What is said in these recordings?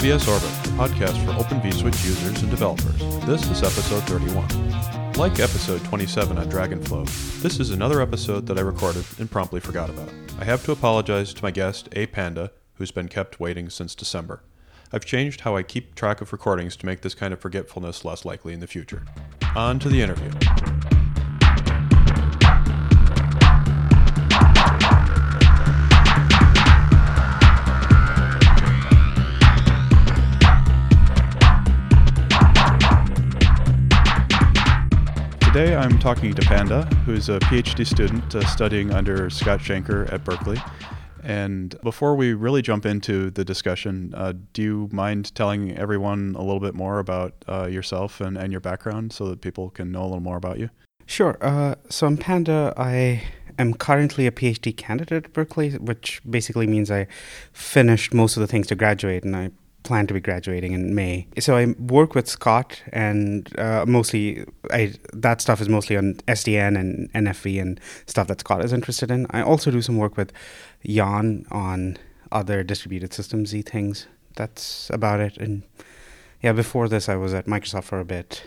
OVS Orbit, a podcast for Open vSwitch users and developers. This is episode 31. Like episode 27 on Dragonflow, this is another episode that I recorded and promptly forgot about. I have to apologize to my guest, A Panda, who's been kept waiting since December. I've changed how I keep track of recordings to make this kind of forgetfulness less likely in the future. On to the interview. Today I'm talking to Panda, who's a PhD student uh, studying under Scott Shenker at Berkeley. And before we really jump into the discussion, uh, do you mind telling everyone a little bit more about uh, yourself and, and your background so that people can know a little more about you? Sure. Uh, so I'm Panda. I am currently a PhD candidate at Berkeley, which basically means I finished most of the things to graduate, and I plan to be graduating in May. So I work with Scott, and uh, mostly I that stuff is mostly on SDN and NFV and stuff that Scott is interested in. I also do some work with Ion on other distributed systems things. That's about it. And yeah, before this, I was at Microsoft for a bit.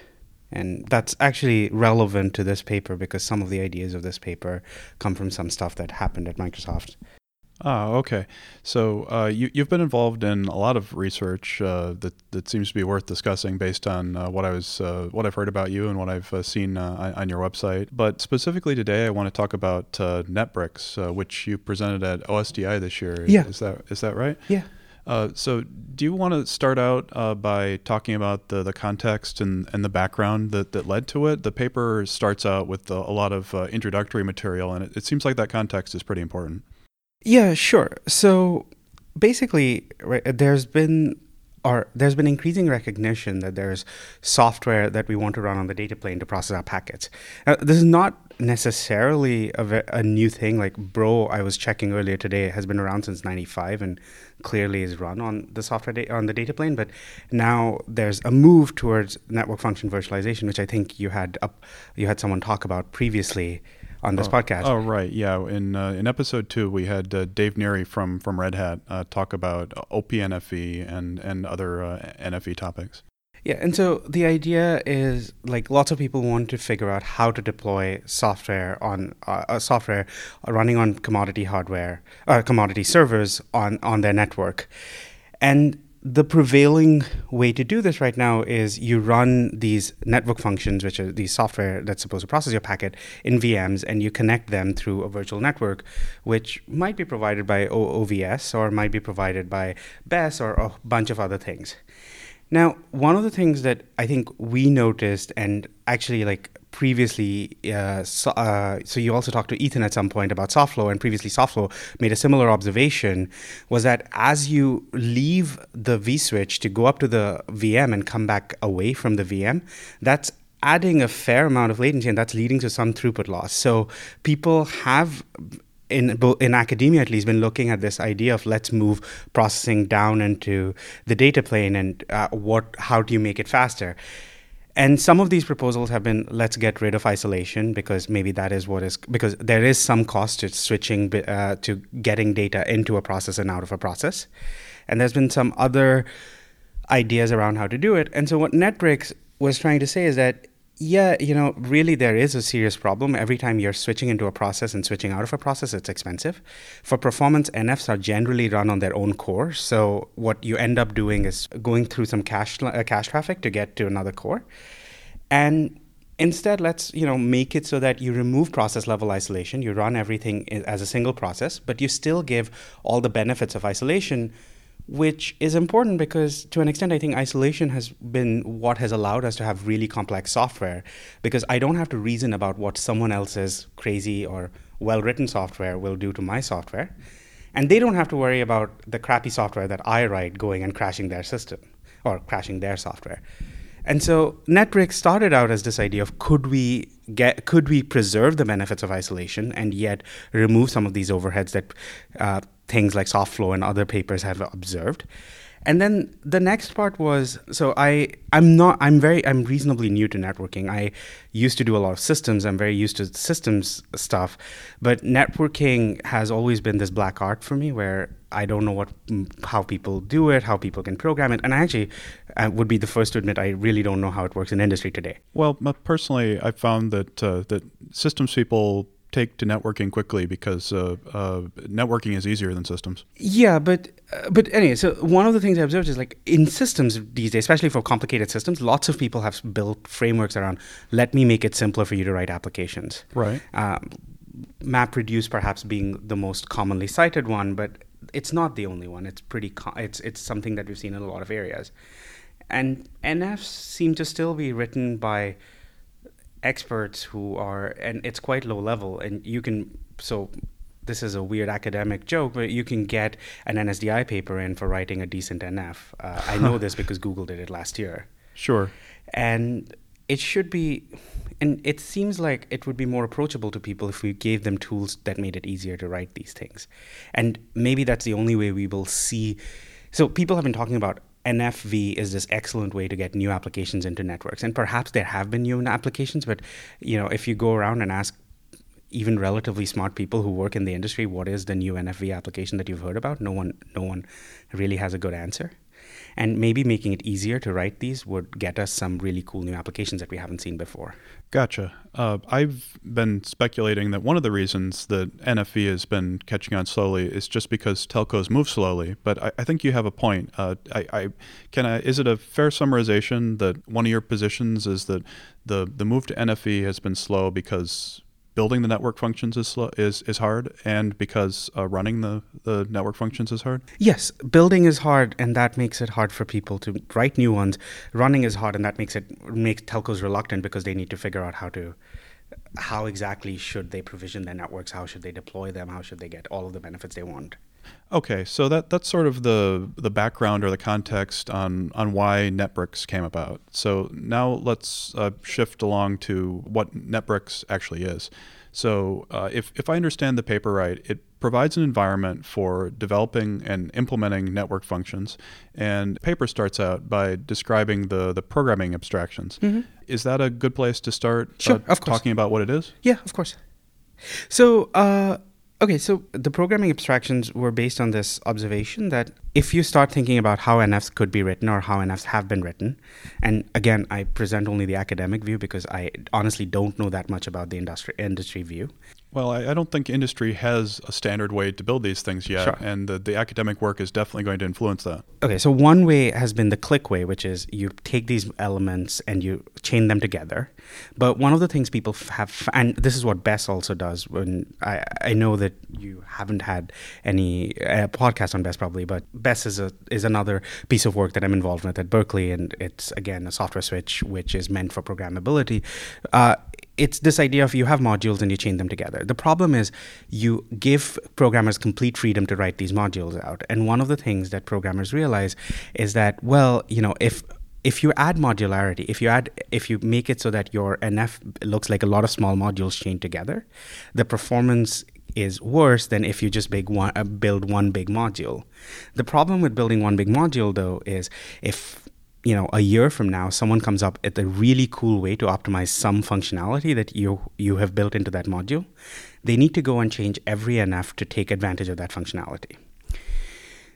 And that's actually relevant to this paper because some of the ideas of this paper come from some stuff that happened at Microsoft. Ah, okay. So uh, you, you've been involved in a lot of research uh, that that seems to be worth discussing based on uh, what I was uh, what I've heard about you and what I've uh, seen uh, on your website. But specifically today, I want to talk about NetBricks, which you presented at OSDI this year. Yeah. Is that is that right? Yeah. so, do you want to start out by talking about the, the context and, and the background that, that led to it? The paper starts out with a, a lot of introductory material, and it, it seems like that context is pretty important. Yeah, sure. So basically, right, there's been or there's been increasing recognition that there's software that we want to run on the data plane to process our packets. Now, this is not necessarily a, a new thing. Like Bro, I was checking earlier today, has been around since '95 and clearly is run on the software da- on the data plane. But now there's a move towards network function virtualization, which I think you had up, you had someone talk about previously on this oh, podcast. Oh, right. Yeah. In uh, in episode two, we had uh, Dave Neary from from Red Hat uh, talk about OPNFV and and other uh, NFV topics. Yeah, and so the idea is like lots of people want to figure out how to deploy software on uh, software running on commodity hardware, uh, commodity servers on on their network, and the prevailing way to do this right now is you run these network functions, which are these software that's supposed to process your packet in VMs, and you connect them through a virtual network, which might be provided by OVS or might be provided by BESS or a bunch of other things. Now, one of the things that I think we noticed, and actually, like previously, uh, so, uh, so, you also talked to Ethan at some point about Softflow, and previously Softflow made a similar observation, was that as you leave the vSwitch to go up to the VM and come back away from the VM, that's adding a fair amount of latency, and that's leading to some throughput loss. So people have in in academia at least been looking at this idea of let's move processing down into the data plane and uh, what how do you make it faster and some of these proposals have been let's get rid of isolation because maybe that is what is because there is some cost to switching uh, to getting data into a process and out of a process. And there's been some other ideas around how to do it. And so what NetBricks was trying to say is that yeah, you know, really there is a serious problem. Every time you're switching into a process and switching out of a process, it's expensive. For performance, NFs are generally run on their own core. So what you end up doing is going through some cache uh, cache traffic to get to another core. And instead, let's, you know, make it so that you remove process level isolation. You run everything as a single process, but you still give all the benefits of isolation which is important because to an extent i think isolation has been what has allowed us to have really complex software because i don't have to reason about what someone else's crazy or well written software will do to my software. And they don't have to worry about the crappy software that i write going and crashing their system or crashing their software. And so NetBricks started out as this idea of could we get could we preserve the benefits of isolation and yet remove some of these overheads that uh, things like Softflow and other papers have observed. And then the next part was so I I'm not I'm very I'm reasonably new to networking. I used to do a lot of systems. I'm very used to systems stuff, but networking has always been this black art for me where I don't know what how people do it, how people can program it, and I actually I would be the first to admit I really don't know how it works in industry today. Well, personally, I found that uh, that systems people take to networking quickly because uh, uh, networking is easier than systems. Yeah, but uh, but anyway, so one of the things I observed is like in systems these days, especially for complicated systems, lots of people have built frameworks around. Let me make it simpler for you to write applications. Right. Um, MapReduce perhaps being the most commonly cited one, but it's not the only one. It's pretty. It's it's something that we've seen in a lot of areas, and NFs seem to still be written by experts who are, and it's quite low level, and you can so. This is a weird academic joke, but you can get an NSDI paper in for writing a decent NF. Uh, I know this because Google did it last year. Sure. And it should be and it seems like it would be more approachable to people if we gave them tools that made it easier to write these things and maybe that's the only way we will see so people have been talking about NFV is this excellent way to get new applications into networks. And perhaps there have been new applications but you know if you go around and ask even relatively smart people who work in the industry what is the new NFV application that you've heard about? No one no one really has a good answer. And maybe making it easier to write these would get us some really cool new applications that we haven't seen before. Gotcha. Uh, I've been speculating that one of the reasons that NFV has been catching on slowly is just because telcos move slowly. But I, I think you have a point. Uh, I, I, can I, is it a fair summarization that one of your positions is that the the move to NFV has been slow because building the network functions is slow, is is hard, and because uh, running the the network functions is hard. Yes, building is hard, and that makes it hard for people to write new ones. Running is hard, and that makes it makes telcos reluctant because they need to figure out how to how exactly should they provision their networks, how should they deploy them, how should they get all of the benefits they want. Okay, so that that's sort of the the background or the context on on why NetBricks came about. So now let's uh, shift along to what NetBricks actually is. So uh, if if I understand the paper right, it provides an environment for developing and implementing network functions. And paper starts out by describing the the programming abstractions. Mm-hmm. Is that a good place to start? Sure, uh, of course. Talking about what it is. Yeah, of course. So uh, Okay, so the programming abstractions were based on this observation that if you start thinking about how NFs could be written or how NFs have been written, and again, I present only the academic view because I honestly don't know that much about the industry industry view. Well, I, I don't think industry has a standard way to build these things yet, Sure. and the, the academic work is definitely going to influence that. Okay, so one way has been the click way, which is you take these elements and you chain them together. But one of the things people have, and this is what BESS also does. When I, I know that you haven't had any uh, podcast on BESS probably, but BESS is a is another piece of work that I'm involved with at Berkeley, and it's again a software switch which is meant for programmability. Uh, it's this idea of you have modules and you chain them together. The problem is you give programmers complete freedom to write these modules out. And one of the things that programmers realize is that, well, you know, if if you add modularity, if you add if you make it so that your NF looks like a lot of small modules chained together, the performance is worse than if you just big one, uh, build one big module. The problem with building one big module though is if you know a year from now someone comes up with a really cool way to optimize some functionality that you you have built into that module they need to go and change every nf to take advantage of that functionality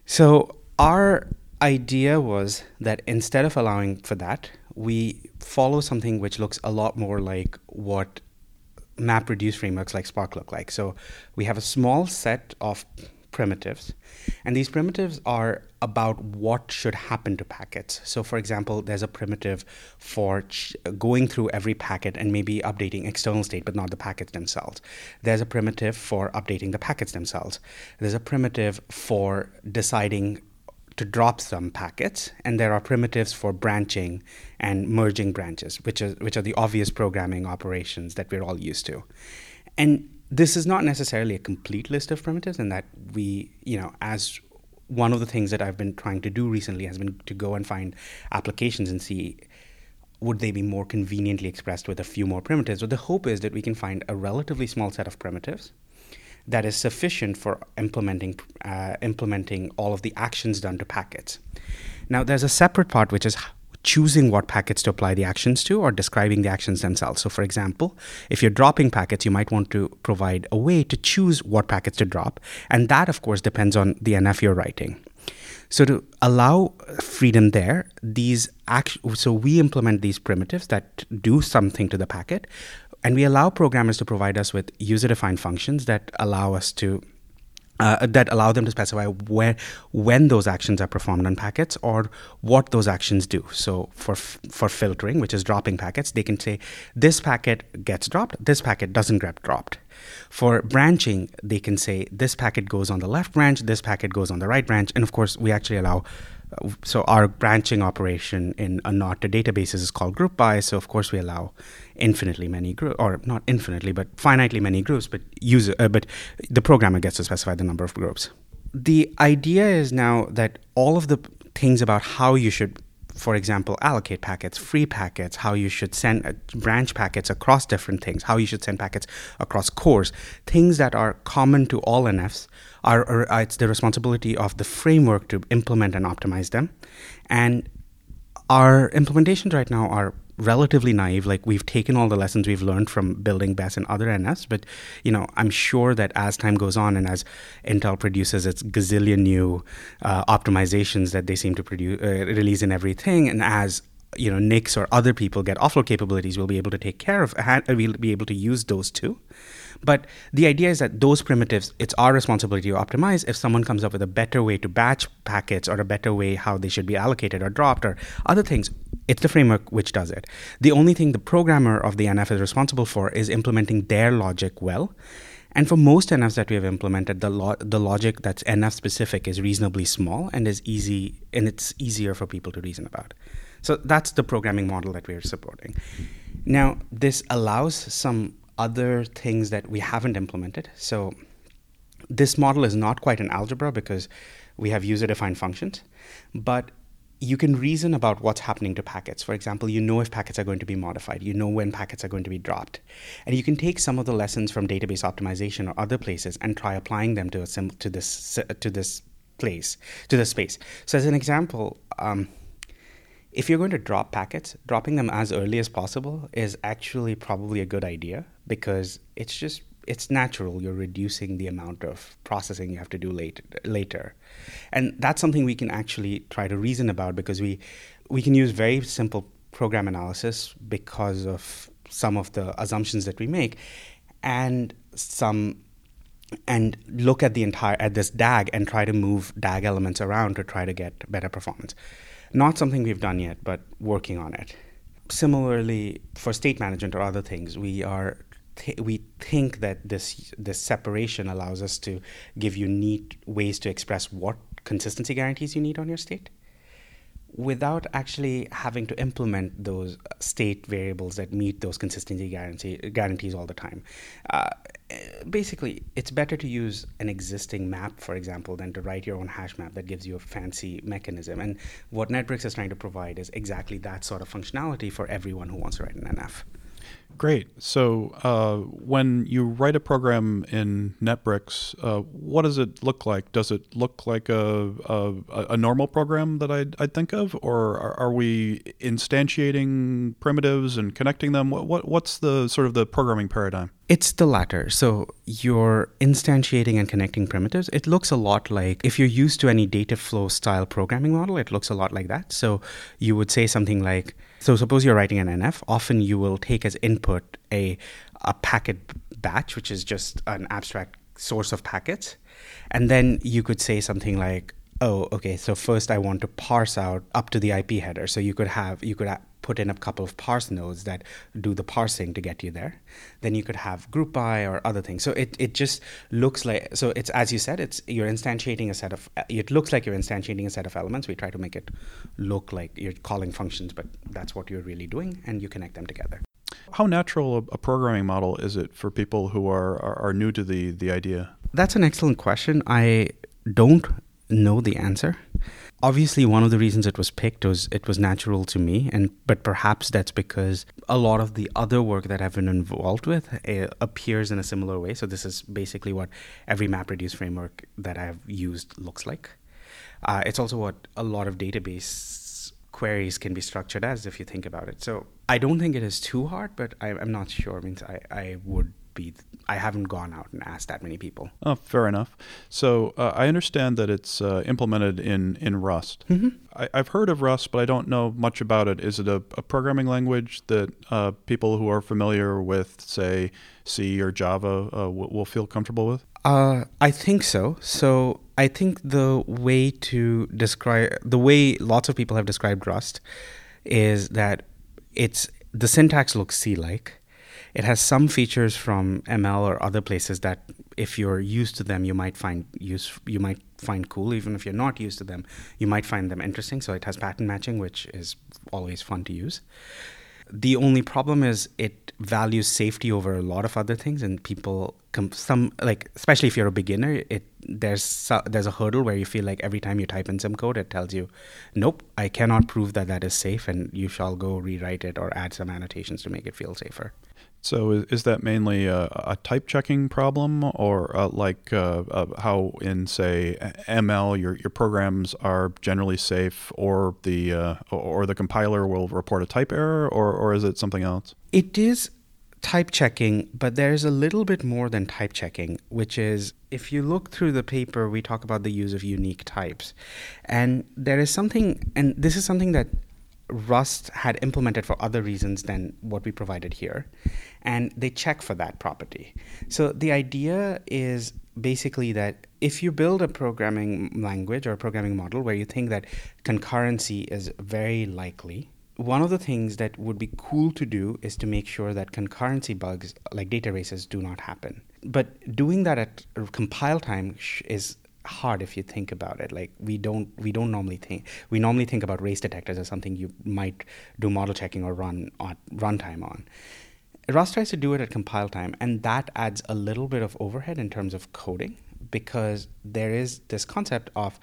so our idea was that instead of allowing for that we follow something which looks a lot more like what MapReduce frameworks like Spark look like. So we have a small set of primitives, and these primitives are about what should happen to packets. So, for example, there's a primitive for ch- going through every packet and maybe updating external state, but not the packets themselves. There's a primitive for updating the packets themselves. There's a primitive for deciding to drop some packets, and there are primitives for branching and merging branches, which are which are the obvious programming operations that we're all used to. And this is not necessarily a complete list of primitives, in that we, you know, as one of the things that I've been trying to do recently has been to go and find applications and see would they be more conveniently expressed with a few more primitives. So the hope is that we can find a relatively small set of primitives that is sufficient for implementing uh, implementing all of the actions done to packets. Now, there's a separate part which is choosing what packets to apply the actions to or describing the actions themselves. So, for example, if you're dropping packets, you might want to provide a way to choose what packets to drop. And that, of course, depends on the NF you're writing. So to allow freedom there, these act- so we implement these primitives that do something to the packet, and we allow programmers to provide us with user-defined functions that allow us to uh, that allow them to specify where when those actions are performed on packets or what those actions do. So for for filtering, which is dropping packets, they can say this packet gets dropped, this packet doesn't get dropped. For branching, they can say this packet goes on the left branch, this packet goes on the right branch, and of course, we actually allow. So our branching operation in a not to databases is called group by. So of course we allow infinitely many groups, or not infinitely, but finitely many groups. But user, uh, but the programmer gets to specify the number of groups. The idea is now that all of the things about how you should for example, allocate packets, free packets, how you should send uh, branch packets across different things, how you should send packets across cores, things that are common to all NFs are, are uh, it's the responsibility of the framework to implement and optimize them. And our implementations right now are relatively naive. Like we've taken all the lessons we've learned from building BESS and other NFs, but you know, I'm sure that as time goes on and as Intel produces its gazillion new uh, optimizations that they seem to produce uh, release in everything, and as you know, NICs or other people get offload capabilities, we'll be able to take care of. We'll be able to use those too. But the idea is that those primitives, it's our responsibility to optimize. If someone comes up with a better way to batch packets or a better way how they should be allocated or dropped or other things, it's the framework which does it. The only thing the programmer of the NF is responsible for is implementing their logic well. And for most NFs that we have implemented, the lo- the logic that's NF specific is reasonably small and is easy, and it's easier for people to reason about. So that's the programming model that we're supporting. Now, this allows some other things that we haven't implemented. So this model is not quite an algebra because we have user defined functions, but you can reason about what's happening to packets. For example, you know if packets are going to be modified, you know when packets are going to be dropped. And you can take some of the lessons from database optimization or other places and try applying them to, a sim- to, this, to this place, to this space. So, as an example, um, if you're going to drop packets, dropping them as early as possible is actually probably a good idea because it's just it's natural you're reducing the amount of processing you have to do late, later and that's something we can actually try to reason about because we we can use very simple program analysis because of some of the assumptions that we make and some and look at the entire at this DAG and try to move DAG elements around to try to get better performance. Not something we've done yet, but working on it. Similarly, for state management or other things, we are th- we think that this this separation allows us to give you neat ways to express what consistency guarantees you need on your state without actually having to implement those state variables that meet those consistency guarantee, guarantees all the time. Uh, basically, it's better to use an existing map, for example, than to write your own hash map that gives you a fancy mechanism. And what NetBricks is trying to provide is exactly that sort of functionality for everyone who wants to write an NF. Great. So uh, when you write a program in NetBricks, uh, what does it look like? Does it look like a, a, a normal program that I'd, I'd, think of, or are, are, we instantiating primitives and connecting them? What, what, what's the sort of the programming paradigm? It's the latter. So you're instantiating and connecting primitives. It looks a lot like if you're used to any data flow style programming model, it looks a lot like that. So you would say something like, so suppose you're writing an NF, often you will take as input a, a packet batch, which is just an abstract source of packets. And then you could say something like, oh, okay, so first I want to parse out up to the IP header. So you could have, you could put in a couple of parse nodes that do the parsing to get you there. Then you could have group by or other things. So it, it just looks like so it's as you said, it's you're instantiating a set of it looks like you're instantiating a set of elements. We try to make it look like you're calling functions, but that's what you're really doing, and you connect them together. How natural a, programming model is it for people who are, are, are new to the, the idea? That's an excellent question. I don't know the answer. Obviously one of the reasons it was picked was it was natural to me and but perhaps that's because a lot of the other work that i've been involved with uh, appears in a similar way. So this is basically what every mapreduce framework that i've used looks like. Uh, it's also what a lot of database queries can be structured as if you think about it. So i don't think it is too hard but I, am not sure. I means I, I would be I haven't gone out and asked that many people. Oh, fair enough. So uh, I understand that it's uh, implemented in in Rust. Mm-hmm. I, have heard of Rust, but I don't know much about it. Is it a, a programming language that uh, people who are familiar with, say, C or Java, uh, will, will, feel comfortable with? Uh, I think so. So I think the way to describe the way lots of people have described Rust is that it's the syntax looks C-like it has some features from ML or other places that, if you're used to them, you might find use. You might find cool. Even if you're not used to them, you might find them interesting. So it has pattern matching, which is always fun to use. The only problem is it values safety over a lot of other things, and people com- some like especially if you're a beginner, it there's there's a hurdle where you feel like every time you type in some code, it tells you, "Nope, I cannot prove that that is safe, and you shall go rewrite it or add some annotations to make it feel safer." So is, is that mainly a, a, type checking problem, or uh, like uh, uh, how in say ML your your programs are generally safe, or the uh, or the compiler will report a type error, or or is it something else? It is type checking, but there's a little bit more than type checking, which is if you look through the paper, we talk about the use of unique types, and there is something, and this is something that Rust had implemented for other reasons than what we provided here. And they check for that property. So the idea is basically that if you build a programming language or a programming model where you think that concurrency is very likely, one of the things that would be cool to do is to make sure that concurrency bugs like data races do not happen. But doing that at compile time is hard if you think about it. Like we don't we don't normally think we normally think about race detectors as something you might do model checking or run on runtime on. Rust tries to do it at compile time and that adds a little bit of overhead in terms of coding because there is this concept of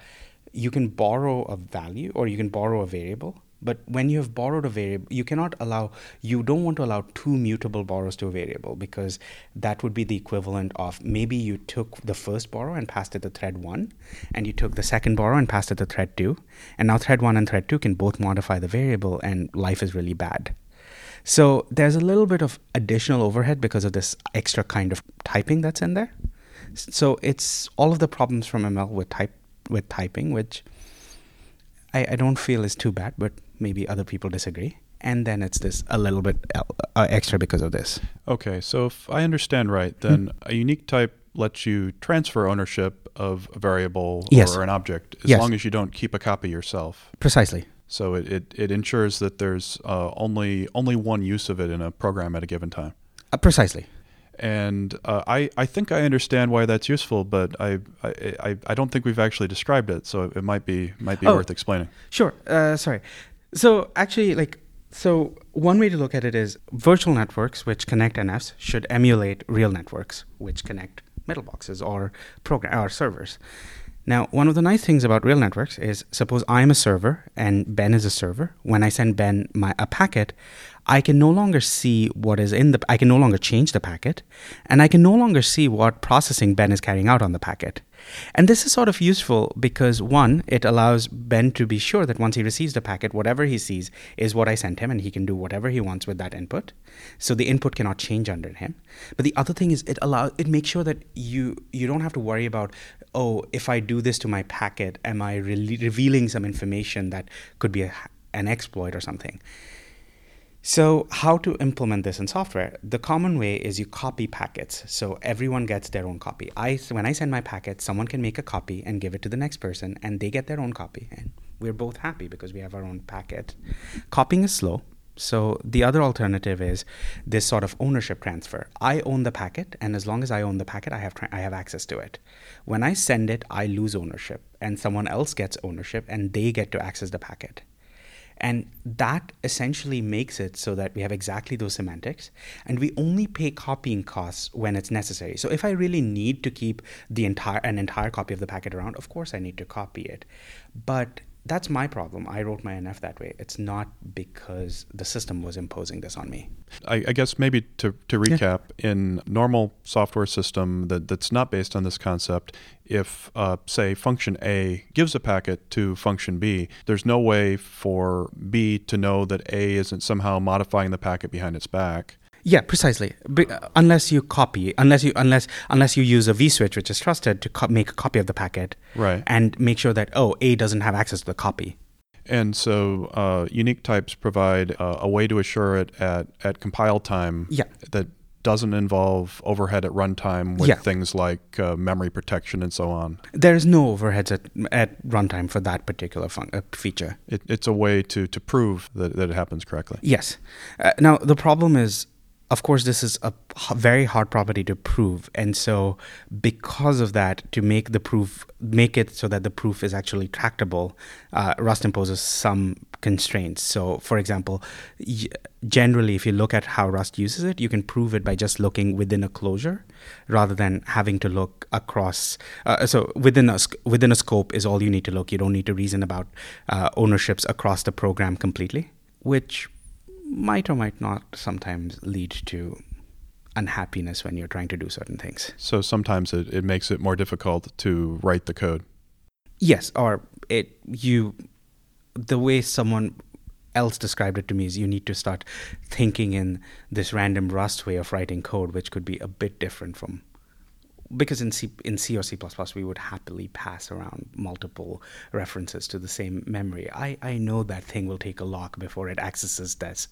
you can borrow a value or you can borrow a variable but when you have borrowed a variable, you cannot allow, you don't want to allow two mutable borrows to a variable because that would be the equivalent of maybe you took the first borrow and passed it to thread one, and you took the second borrow and passed it to thread two. And now thread one and thread two can both modify the variable, and life is really bad. So there's a little bit of additional overhead because of this extra kind of typing that's in there. So it's all of the problems from ML with type with typing, which I, don't feel is too bad, but maybe other people disagree and then it's this a little bit uh, extra because of this. Okay, so if I understand right, then hmm. a unique type lets you transfer ownership of a variable yes. or an object as yes. long as you don't keep a copy yourself. Precisely. So it, it, it ensures that there's uh, only only one use of it in a program at a given time. Uh, precisely. And uh, I, I think I understand why that's useful, but I, I, I don't think we've actually described it, so it might be might be oh, worth explaining. Sure. Uh, sorry. So actually, like, so one way to look at it is virtual networks which connect NFs should emulate real networks which connect boxes or program or servers. Now, one of the nice things about real networks is suppose I'm a server and Ben is a server. When I send Ben my a packet, I can no longer see what is in the I can no longer change the packet and I can no longer see what processing Ben is carrying out on the packet. And this is sort of useful because one, it allows Ben to be sure that once he receives the packet, whatever he sees is what I sent him and he can do whatever he wants with that input. So the input cannot change under him. But the other thing is it allows it makes sure that you you don't have to worry about oh, if I do this to my packet, am I re- revealing some information that could be a, an exploit or something? So, how to implement this in software? The common way is you copy packets. So everyone gets their own copy. I when I send my packet, someone can make a copy and give it to the next person, and they get their own copy, and we're both happy because we have our own packet. Copying is slow. So the other alternative is this sort of ownership transfer. I own the packet, and as long as I own the packet, I have tra- I have access to it. When I send it, I lose ownership, and someone else gets ownership, and they get to access the packet. And that essentially makes it so that we have exactly those semantics and we only pay copying costs when it's necessary. So if I really need to keep the entire an entire copy of the packet around, of course I need to copy it. But that's my problem. I wrote my NF that way. It's not because the system was imposing this on me. I, I guess maybe to, to recap, yeah. in normal software system that, that's not based on this concept, if uh, say function A gives a packet to function B, there's no way for B to know that A isn't somehow modifying the packet behind its back. Yeah, precisely. Be- unless you copy, unless you unless unless you use a vSwitch, which is trusted to co- make a copy of the packet, right, and make sure that oh A doesn't have access to the copy. And so, uh, unique types provide uh, a way to assure it at at compile time. Yeah. That doesn't involve overhead at runtime with yeah. things like uh, memory protection and so on. There is no overheads at, at runtime for that particular fun- uh, feature. It, it's a way to, to prove that, that it happens correctly. Yes. Uh, now, the problem is of course, this is a very hard property to prove, and so because of that, to make the proof, make it so that the proof is actually tractable, uh, Rust imposes some constraints. So, for example, generally, if you look at how Rust uses it, you can prove it by just looking within a closure, rather than having to look across. Uh, so, within a within a scope is all you need to look. You don't need to reason about uh, ownerships across the program completely, which might or might not sometimes lead to unhappiness when you're trying to do certain things. So sometimes it, it makes it more difficult to write the code. Yes, or it you the way someone else described it to me is you need to start thinking in this random Rust way of writing code, which could be a bit different from because in C in C or C++ we would happily pass around multiple references to the same memory. I, I know that thing will take a lock before it accesses this.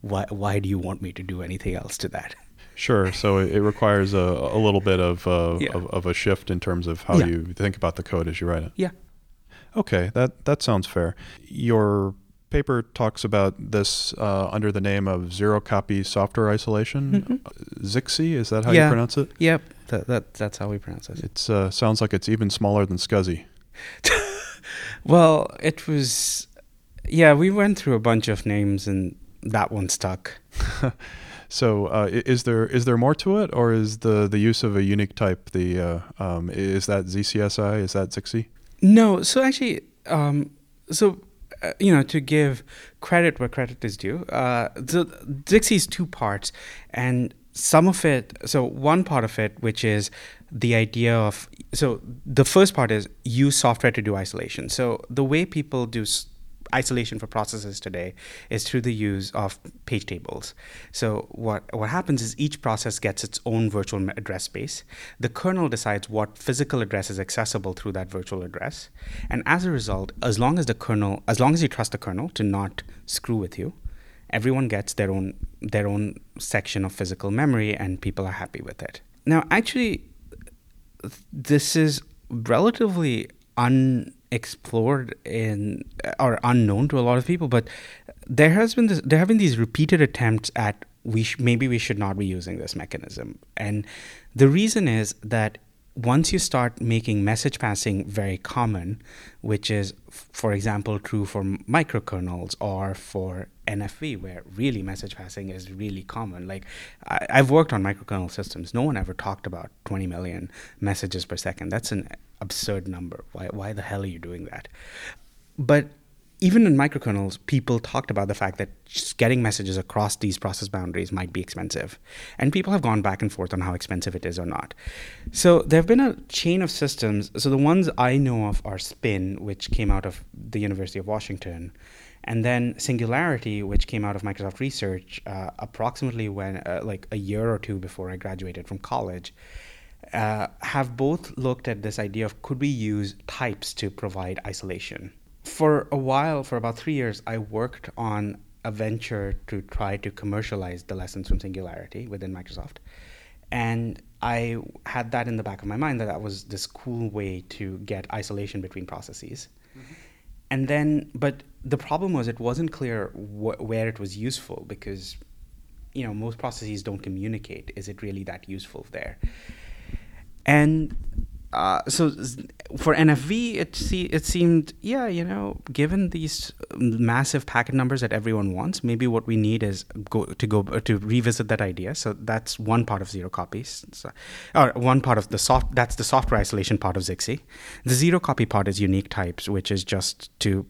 Why why do you want me to do anything else to that? Sure. So it requires a, a little bit of, uh, yeah. of, of a shift in terms of how yeah. you think about the code as you write it. Yeah. Okay, that that sounds fair. Your paper talks about this uh, under the name of zero copy software isolation. Mm-hmm. ZCSI, is that how yeah. you pronounce it? Yep, that, that that's how we pronounce it. It uh, sounds like it's even smaller than SCSI. well, it was. Yeah, we went through a bunch of names, and that one stuck. so, uh, is there is there more to it, or is the the use of a unique type the uh, um, is that ZCSI? Is that ZCSI? No. So actually, um, so uh, you know, to give credit where credit is due, uh, the ZCSI's two parts, and some of it. So one part of it, which is the idea of so the first part is use software to do isolation. So the way people do isolation for processes today is through the use of page tables. So what what happens is each process gets its own virtual address space. The kernel decides what physical address is accessible through that virtual address, and as a result, as long as the kernel, as long as you trust the kernel to not screw with you, everyone gets their own their own section of physical memory, and people are happy with it. Now, actually, this is relatively un explored in or unknown to a lot of people but there has been this, there have been these repeated attempts at we sh- maybe we should not be using this mechanism and the reason is that once you start making message passing very common, which is, for example, true for microkernels or for NFV, where really message passing is really common. Like, I, have worked on microkernel systems. No one ever talked about 20 million messages per second. That's an absurd number. Why, why the hell are you doing that? But even in microkernels, people talked about the fact that just getting messages across these process boundaries might be expensive. And people have gone back and forth on how expensive it is or not. So there have been a chain of systems. So the ones I know of are Spin, which came out of the University of Washington, and then Singularity, which came out of Microsoft Research uh, approximately when, uh, like a year or two before I graduated from college. Uh, have both looked at this idea of could we use types to provide isolation for a while, for about three years, I worked on a venture to try to commercialize the lessons from Singularity within Microsoft. And I had that in the back of my mind that that was this cool way to get isolation between processes. Mm-hmm. And then, but the problem was it wasn't clear wh- where it was useful because, you know, most processes don't communicate. Is it really that useful there? And uh, so for NFV, it see it seemed yeah, you know, given these massive packet numbers that everyone wants, maybe what we need is go to go to revisit that idea. So that's one part of zero copies, so, or one part of the soft. That's the software isolation part of ZCSI. The zero copy part is unique types, which is just to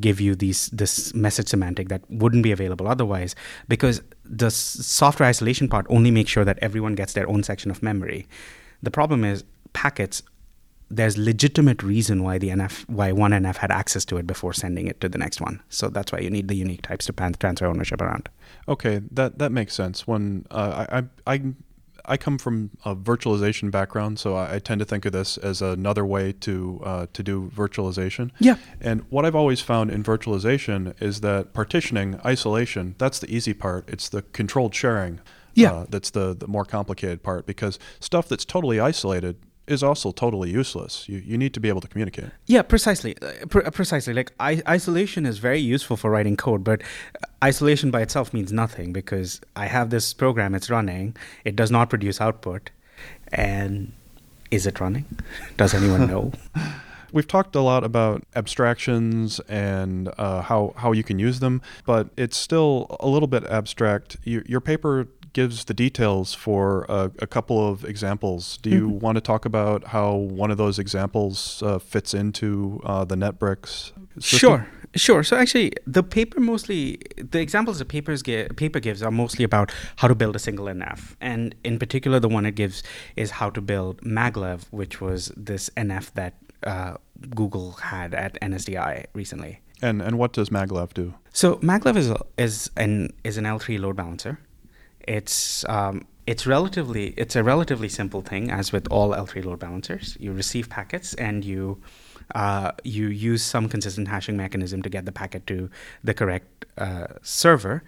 give you these this message semantic that wouldn't be available otherwise because the software isolation part only makes sure that everyone gets their own section of memory the problem is packets there's legitimate reason why the NF why one NF had access to it before sending it to the next one. So that's why you need the unique types to pan- transfer ownership around. Okay, that that makes sense. When uh, I, I I come from a virtualization background, so I, I tend to think of this as another way to uh, to do virtualization. Yeah. And what I've always found in virtualization is that partitioning, isolation, that's the easy part. It's the controlled sharing yeah. Uh, that's the, the more complicated part because stuff that's totally isolated is also totally useless. You, you need to be able to communicate. Yeah, precisely. Uh, pre- uh, precisely. Like I- isolation is very useful for writing code, but isolation by itself means nothing because I have this program, it's running, it does not produce output. And is it running? Does anyone know? We've talked a lot about abstractions and uh, how how you can use them, but it's still a little bit abstract. You, your paper gives the details for a, a couple of examples. Do you mm-hmm. want to talk about how one of those examples uh, fits into uh, the NetBricks? System? Sure. Sure. So actually, the paper mostly the examples the papers give, paper gives are mostly about how to build a single NF, and in particular, the one it gives is how to build maglev, which was this NF that uh, Google had at NSDI recently. And and what does maglev do? So maglev is a, is an is an L3 load balancer it's um, it's relatively it's a relatively simple thing as with all L3 load balancers. You receive packets and you uh, you use some consistent hashing mechanism to get the packet to the correct uh, server.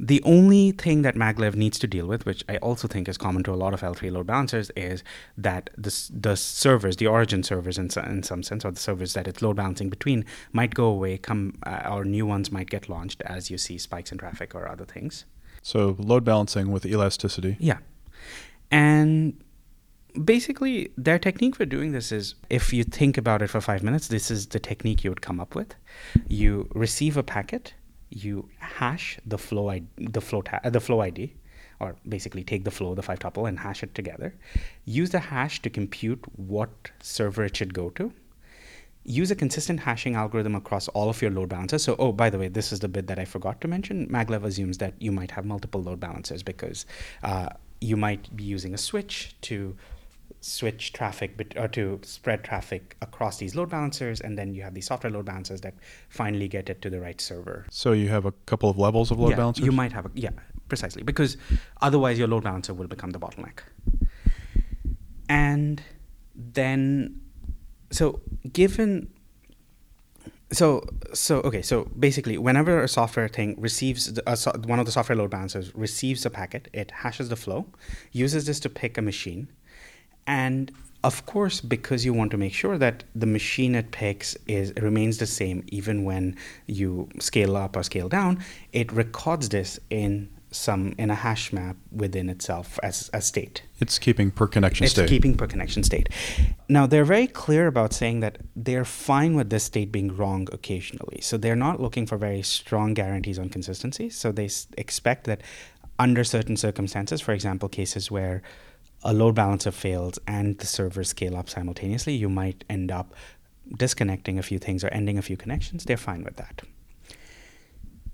The only thing that maglev needs to deal with, which I also think is common to a lot of L3 load balancers, is that the, the servers, the origin servers in, in some sense, or the servers that it's load balancing between, might go away, come uh, or new ones might get launched as you see spikes in traffic or other things. So load balancing with elasticity. Yeah. And basically, their technique for doing this is if you think about it for five minutes, this is the technique you would come up with. You receive a packet, you hash the flow, I- the flow, ta- the flow ID, or basically take the flow, the five tuple, and hash it together. Use the hash to compute what server it should go to use a consistent hashing algorithm across all of your load balancers. So, oh, by the way, this is the bit that I forgot to mention. Maglev assumes that you might have multiple load balancers because uh, you might be using a switch to switch traffic bet- or to spread traffic across these load balancers and then you have these software load balancers that finally get it to the right server so you have a couple of levels of load yeah, balancers you might have a yeah precisely because otherwise your load balancer will become the bottleneck and then so given so so okay so basically whenever a software thing receives the, one of the software load balancers receives a packet it hashes the flow uses this to pick a machine and of course because you want to make sure that the machine it picks is remains the same even when you scale up or scale down it records this in some in a hash map within itself as a state. It's keeping per connection it's state. It's keeping per connection state. Now they're very clear about saying that they're fine with this state being wrong occasionally. So they're not looking for very strong guarantees on consistency. So they s- expect that under certain circumstances, for example, cases where a load balancer fails and the servers scale up simultaneously, you might end up disconnecting a few things or ending a few connections. They're fine with that.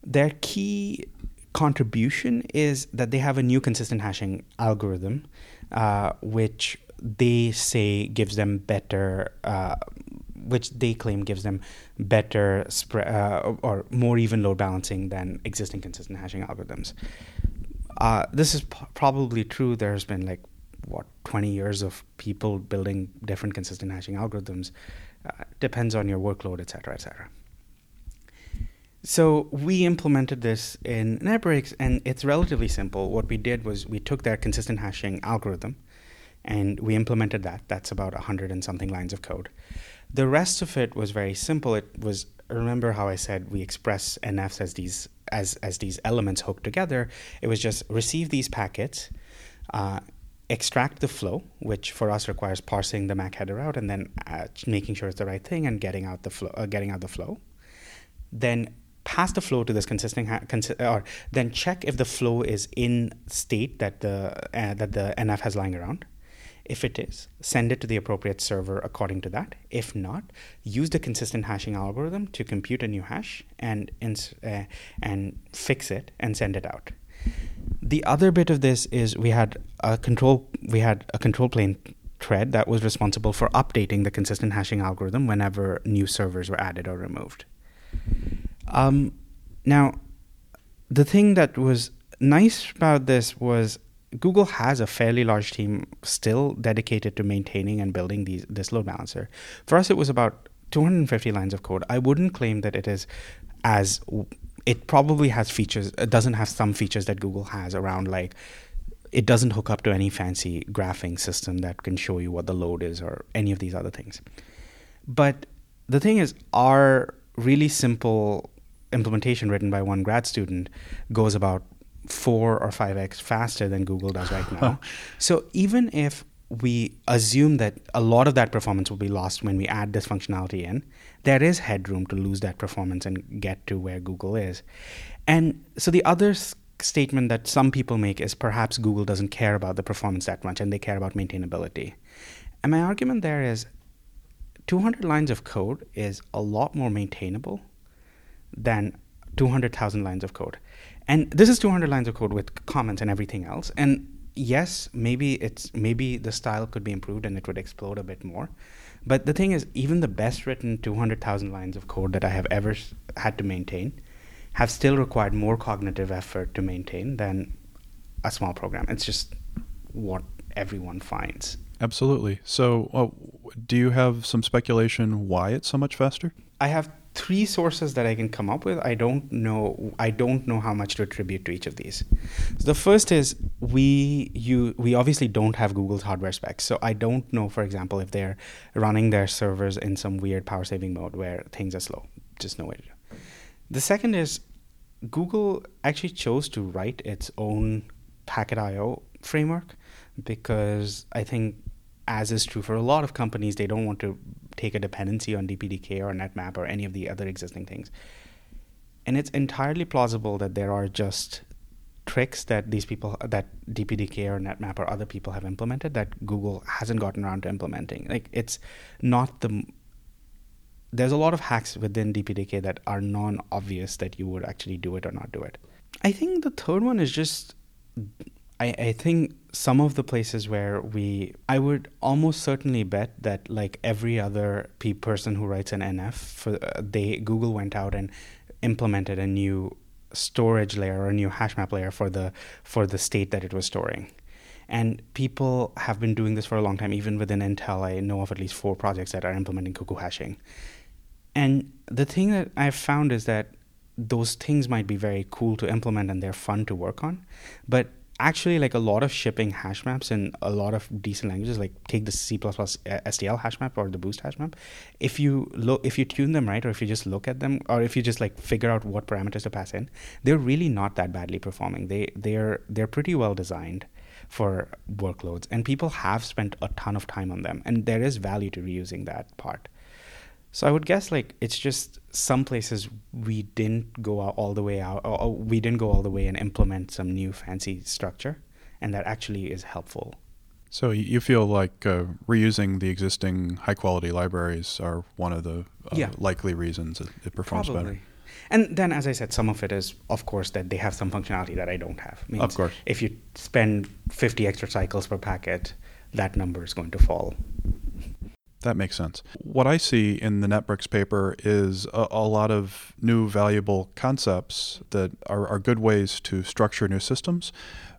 Their key contribution is that they have a new consistent hashing algorithm, uh, which they say gives them better, uh, which they claim gives them better spread uh, or more even load balancing than existing consistent hashing algorithms. Uh, this is p- probably true. There's been like what 20 years of people building different consistent hashing algorithms. Uh, depends on your workload, et cetera, et cetera. So we implemented this in NetBricks, and it's relatively simple. What we did was we took their consistent hashing algorithm, and we implemented that. That's about hundred and something lines of code. The rest of it was very simple. It was remember how I said we express NFs as these as as these elements hooked together. It was just receive these packets, uh, extract the flow, which for us requires parsing the MAC header out and then uh, making sure it's the right thing and getting out the flow, uh, getting out the flow. Then pass the flow to this consistent ha- or then check if the flow is in state that the uh, that the NF has lying around. If it is, send it to the appropriate server according to that. If not, use the consistent hashing algorithm to compute a new hash and ins- uh, and fix it and send it out. The other bit of this is we had a control we had a control plane thread that was responsible for updating the consistent hashing algorithm whenever new servers were added or removed. Um, now, the thing that was nice about this was Google has a fairly large team still dedicated to maintaining and building these, this load balancer. For us, it was about 250 lines of code. I wouldn't claim that it is as it probably has features. It doesn't have some features that Google has around like it doesn't hook up to any fancy graphing system that can show you what the load is or any of these other things. But the thing is, our really simple implementation written by one grad student goes about four or five x faster than Google does right now. so even if we assume that a lot of that performance will be lost when we add this functionality in, there is headroom to lose that performance and get to where Google is. And so the other statement that some people make is perhaps Google doesn't care about the performance that much and they care about maintainability. And my argument there is 200 lines of code is a lot more maintainable than 200,000 lines of code. And this is 200 lines of code with comments and everything else. And yes, maybe it's maybe the style could be improved and it would explode a bit more. But the thing is, even the best written 200,000 lines of code that I have ever had to maintain have still required more cognitive effort to maintain than a small program. It's just what everyone finds. Absolutely. So, uh, do you have some speculation why it's so much faster? I have three sources that I can come up with. I don't know. I don't know how much to attribute to each of these. So the first is we you we obviously don't have Google's hardware specs, so I don't know, for example, if they're running their servers in some weird power saving mode where things are slow. Just no way to do. The second is Google actually chose to write its own packet IO framework because I think, as is true for a lot of companies, they don't want to take a dependency on DPDK or NetMap or any of the other existing things. And it's entirely plausible that there are just tricks that these people, that DPDK or NetMap or other people have implemented that Google hasn't gotten around to implementing. Like it's not the there's a lot of hacks within DPDK that are non obvious that you would actually do it or not do it. I think the third one is just I, I think some of the places where we I would almost certainly bet that like every other pe- person who writes an NF for uh, they Google went out and implemented a new storage layer or a new hash map layer for the for the state that it was storing. And people have been doing this for a long time. Even within Intel, I know of at least four projects that are implementing cuckoo hashing. And the thing that I've found is that those things might be very cool to implement and they're fun to work on. But actually, like a lot of shipping hash maps in a lot of decent languages, like take the C++ STL uh, hash map or the Boost hash map, if you look, if you tune them right, or if you just look at them, or if you just like figure out what parameters to pass in, they're really not that badly performing. They they're they're pretty well designed for workloads, and people have spent a ton of time on them, and there is value to reusing that part. So I would guess like it's just some places we didn't go out all the way out, or, we didn't go all the way and implement some new fancy structure, and that actually is helpful. So you feel like uh, reusing the existing high quality libraries are one of the uh, Yeah. likely reasons it, it performs better. And then, as I said, some of it is, of course, that they have some functionality that I don't have. Means Of course. If you spend 50 extra cycles per packet, that number is going to fall. That makes sense. What I see in the NetBricks paper is a, a lot of new valuable concepts that are, are good ways to structure new systems,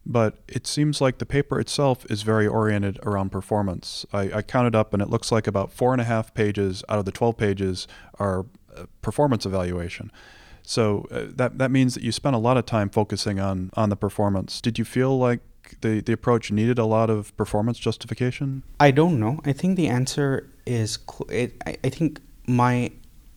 but it seems like the paper itself is very oriented around performance. I, I counted up, and it looks like about four and a half pages out of the 12 pages are uh, performance evaluation. So uh, that that means that you spent a lot of time focusing on on the performance. Did you feel like the the approach needed a lot of performance justification? I don't know. I think the answer is. It, I, I think my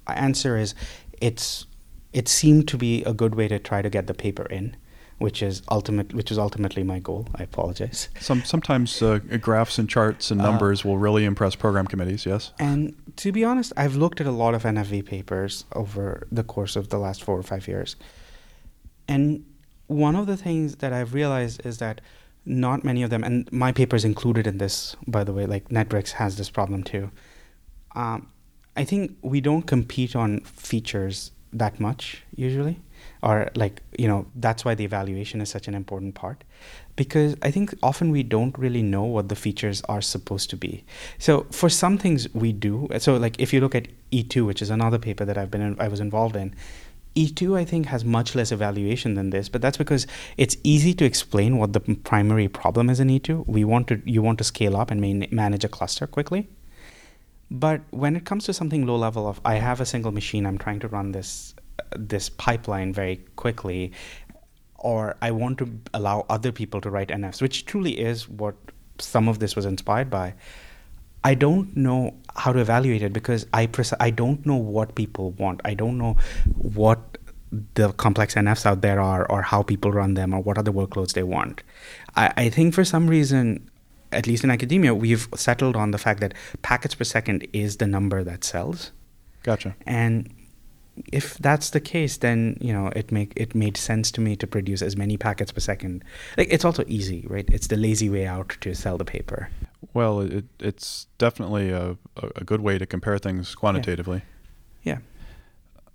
answer is, it's. It seemed to be a good way to try to get the paper in, which is ultimate, which is ultimately my goal. I apologize. Some sometimes uh, graphs and charts and Uh, numbers will really impress program committees. Yes. And to be honest, I've looked at a lot of NFV papers over the course of the last four or five years. And one of the things that I've realized is that not many of them, and my paper is included in this, by the way, like NetBricks has this problem too. Um, I think we don't compete on features that much usually, or like, you know, that's why the evaluation is such an important part. Because I think often we don't really know what the features are supposed to be. So for some things we do. So like if you look at E2, which is another paper that I've been in, I was involved in, E2, I think, has much less evaluation than this, but that's because it's easy to explain what the primary problem is in E2. We want to, you want to scale up and man- manage a cluster quickly. But when it comes to something low level of, I have a single machine, I'm trying to run this this pipeline very quickly, or I want to allow other people to write NFs, which truly is what some of this was inspired by. I don't know how to evaluate it because I pres- I don't know what people want. I don't know what the complex NFs out there are or how people run them or what other workloads they want. I, I think for some reason, at least in academia, we've settled on the fact that packets per second is the number that sells. Gotcha. And if that's the case, then you know it make it made sense to me to produce as many packets per second. Like it's also easy, right? It's the lazy way out to sell the paper. Well, it, it's definitely a, a good way to compare things quantitatively. Yeah.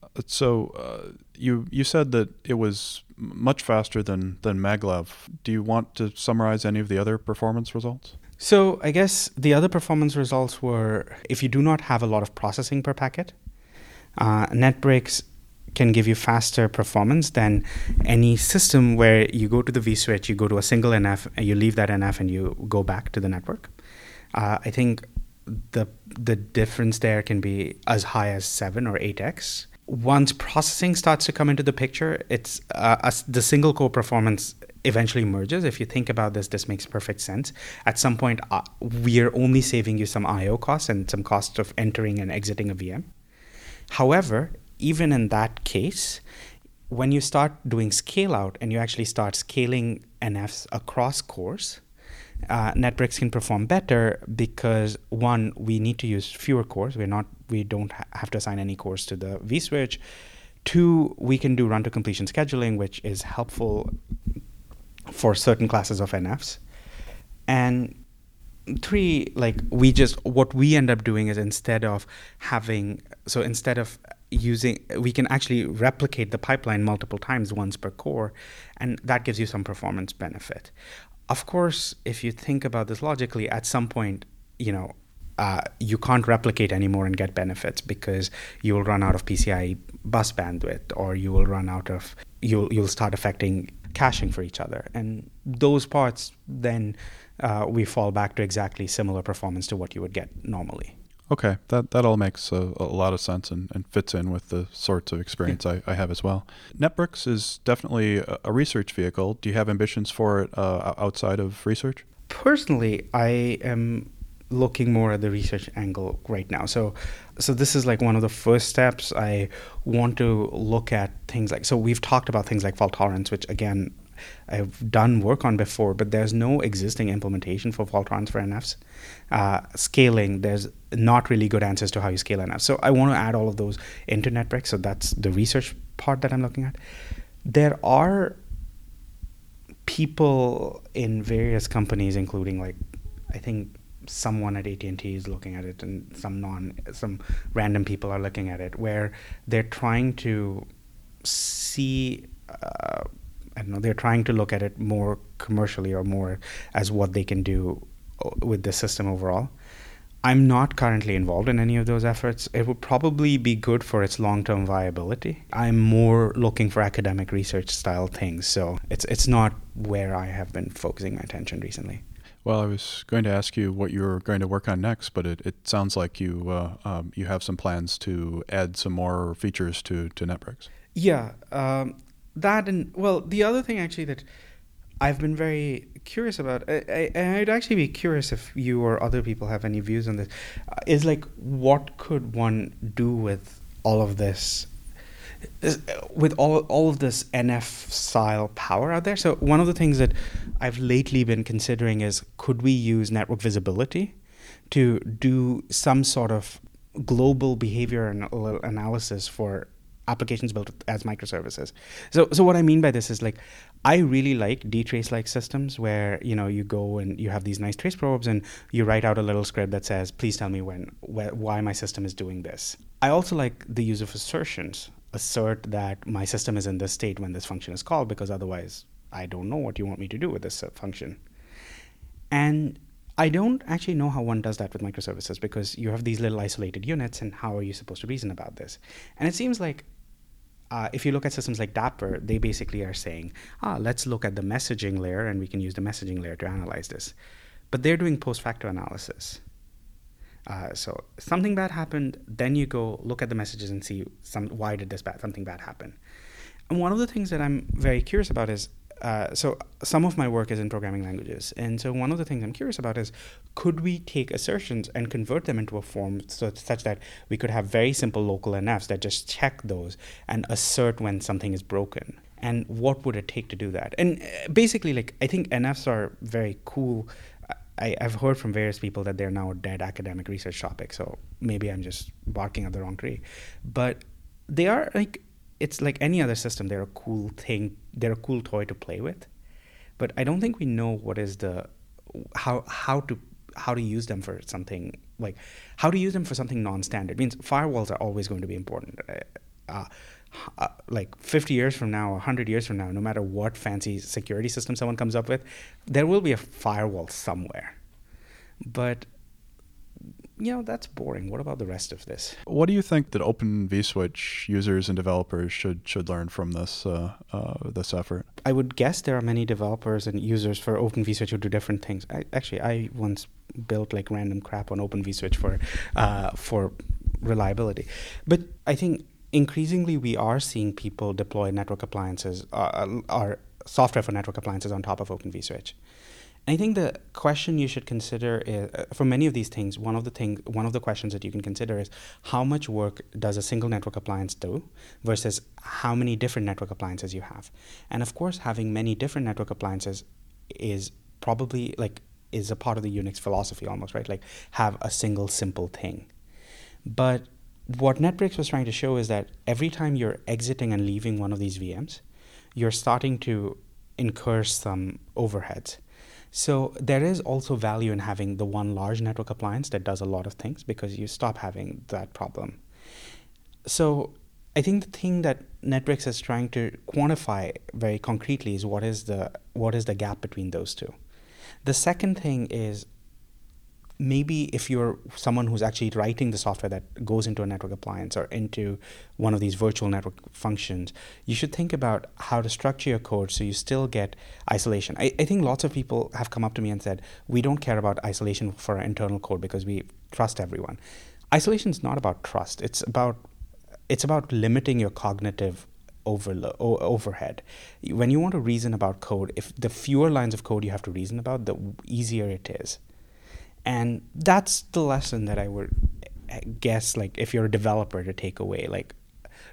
Uh, So uh, you you said that it was much faster than than maglev. Do you want to summarize any of the other performance results? So I guess the other performance results were if you do not have a lot of processing per packet, uh, NetBricks can give you faster performance than any system where you go to the vSwitch, you go to a single NF, and you leave that NF and you go back to the network. Uh, I think the the difference there can be as high as seven or eight x. Once processing starts to come into the picture, it's uh, as the single core performance eventually merges. If you think about this, this makes perfect sense. At some point, uh, we are only saving you some I/O costs and some cost of entering and exiting a VM. However, even in that case, when you start doing scale out and you actually start scaling NFs across cores, uh, NetBricks can perform better because one, we need to use fewer cores. We're not, we don't ha- have to assign any cores to the vSwitch. Two, we can do run to completion scheduling, which is helpful for certain classes of NFs. And three like we just what we end up doing is instead of having so instead of using we can actually replicate the pipeline multiple times once per core and that gives you some performance benefit of course if you think about this logically at some point you know uh, you can't replicate anymore and get benefits because you will run out of PCI bus bandwidth or you will run out of you'll you'll start affecting caching for each other and those parts then uh, we fall back to exactly similar performance to what you would get normally. Okay, that that all makes a, a lot of sense and, and fits in with the sorts of experience I, I have as well. NetBricks is definitely a, a research vehicle. Do you have ambitions for it uh, outside of research? Personally, I am looking more at the research angle right now. So, so this is like one of the first steps. I want to look at things like so we've talked about things like fault tolerance, which again I've done work on before, but there's no existing implementation for fault transfer NFs. Uh, scaling, there's not really good answers to how you scale NFs. So I want to add all of those into NetBricks. So that's the research part that I'm looking at. There are people in various companies, including like I think someone at AT&T is looking at it, and some non, some random people are looking at it, where they're trying to see. Uh, I don't know. They're trying to look at it more commercially or more as what they can do with the system overall. I'm not currently involved in any of those efforts. It would probably be good for its long-term viability. I'm more looking for academic research style things, so it's it's not where I have been focusing my attention recently. Well, I was going to ask you what you're going to work on next, but it, it sounds like you uh, um, you have some plans to add some more features to to NetBricks. Yeah, um, that and well, the other thing actually that I've been very curious about, I, I, I'd actually be curious if you or other people have any views on this, uh, is like what could one do with all of this? with all all of this NF style power out there. So one of the things that I've lately been considering is could we use network visibility to do some sort of global behavior analysis for applications built as microservices. So so what I mean by this is like I really like dtrace like systems where you know you go and you have these nice trace probes and you write out a little script that says please tell me when wh- why my system is doing this. I also like the use of assertions. Assert that my system is in this state when this function is called because otherwise I don't know what you want me to do with this uh, function. And I don't actually know how one does that with microservices because you have these little isolated units, and how are you supposed to reason about this? And it seems like uh, if you look at systems like Dapper, they basically are saying, ah, let's look at the messaging layer and we can use the messaging layer to analyze this. But they're doing post facto analysis. Uh, so something bad happened, then you go look at the messages and see some why did this bad something bad happen. And one of the things that I'm very curious about is uh, so some of my work is in programming languages, and so one of the things I'm curious about is could we take assertions and convert them into a form so, such that we could have very simple local NFs that just check those and assert when something is broken. And what would it take to do that? And uh, basically, like I think NFs are very cool. I, have heard from various people that they're now a dead academic research topic, so maybe I'm just barking at the wrong tree. But they are like it's like any other system. They're a cool thing. They're a cool toy to play with, but I don't think we know what is the how how to how to use them for something like how to use them for something non-standard. It means firewalls are always going to be important. Uh, uh, uh like 50 years from now, 100 years from now, no matter what fancy security system someone comes up with, there will be a firewall somewhere. But you know, that's boring. What about the rest of this? What do you think that Open vSwitch users and developers should should learn from this uh, uh, this effort? I would guess there are many developers and users for Open vSwitch who do different things. I, actually, I once built like random crap on Open vSwitch for uh, for reliability, but I think increasingly we are seeing people deploy network appliances, uh, our software for network appliances on top of Open vSwitch. I think the question you should consider is, uh, for many of these things, one of the thing, one of the questions that you can consider is how much work does a single network appliance do versus how many different network appliances you have. And of course, having many different network appliances is probably like is a part of the Unix philosophy almost, right? Like have a single simple thing. But what NetBricks was trying to show is that every time you're exiting and leaving one of these VMs, you're starting to incur some overheads so there is also value in having the one large network appliance that does a lot of things because you stop having that problem. So I think the thing that NetBricks is trying to quantify very concretely is what is the what is the gap between those two. The second thing is maybe if you're someone who's actually writing the software that goes into a network appliance or into one of these virtual network functions, you should think about how to structure your code so you still get isolation. I, I think lots of people have come up to me and said, we don't care about isolation for our internal code because we trust everyone. Isolation is not about trust. It's about it's about limiting your cognitive overlo- overhead. When you want to reason about code, if the fewer lines of code you have to reason about, the easier it is and that's the lesson that i would guess like if you're a developer to take away like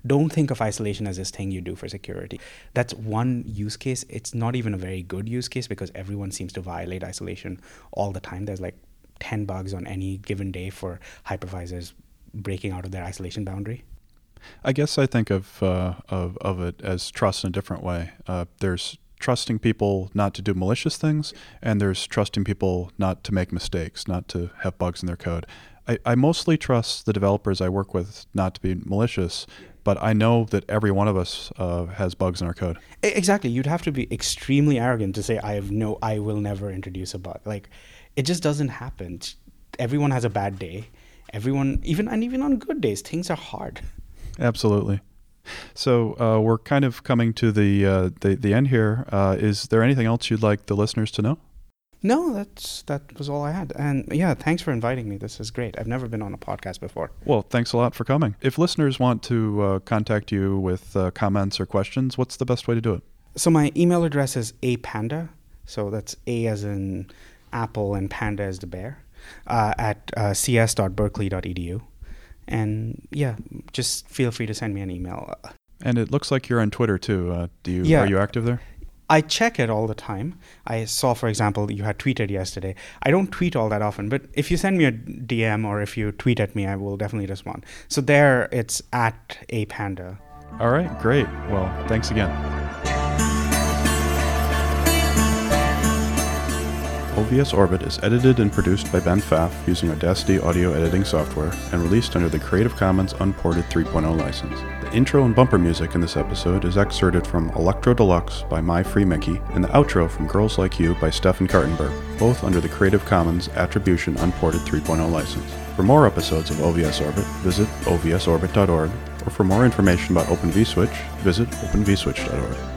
don't think of isolation as this thing you do for security. That's one use case. It's not even a very good use case because everyone seems to violate isolation all the time. There's like 10 bugs on any given day for hypervisors breaking out of their isolation boundary. I guess I think of uh, of of it as trust in a different way. Uh, there's trusting people not to do malicious things, and there's trusting people not to make mistakes, not to have bugs in their code. I, I mostly trust the developers I work with not to be malicious, but I know that every one of us uh, has bugs in our code. Exactly. You'd have to be extremely arrogant to say, I have no, I will never introduce a bug. Like, it just doesn't happen. Everyone has a bad day. Everyone, even, and even on good days, things are hard. Absolutely. So uh, we're kind of coming to the uh, the, the end here. Uh, is there anything else you'd like the listeners to know? No, that's that was all I had. And yeah, thanks for inviting me. This is great. I've never been on a podcast before. Well, thanks a lot for coming. If listeners want to uh, contact you with uh, comments or questions, what's the best way to do it? So my email address is apanda. So that's a as in apple and panda as the bear uh, at cs.berkeley.edu and yeah, just feel free to send me an email. And it looks like you're on Twitter too. Uh, do you Yeah. are you active there? I check it all the time. I saw, for example, you had tweeted yesterday. I don't tweet all that often, but if you send me a DM or if you tweet at me, I will definitely respond. So there, it's at a panda. All right, great. Well, thanks again. OVS Orbit is edited and produced by Ben Pfaff using Audacity audio editing software and released under the Creative Commons Unported 3.0 license. The intro and bumper music in this episode is excerpted from Electro Deluxe by My Free Mickey and the outro from Girls Like You by Stefan Kartenberg, both under the Creative Commons Attribution Unported 3.0 license. For more episodes of OVS Orbit, visit ovsorbit.org, or for more information about Open vSwitch, visit openvswitch.org.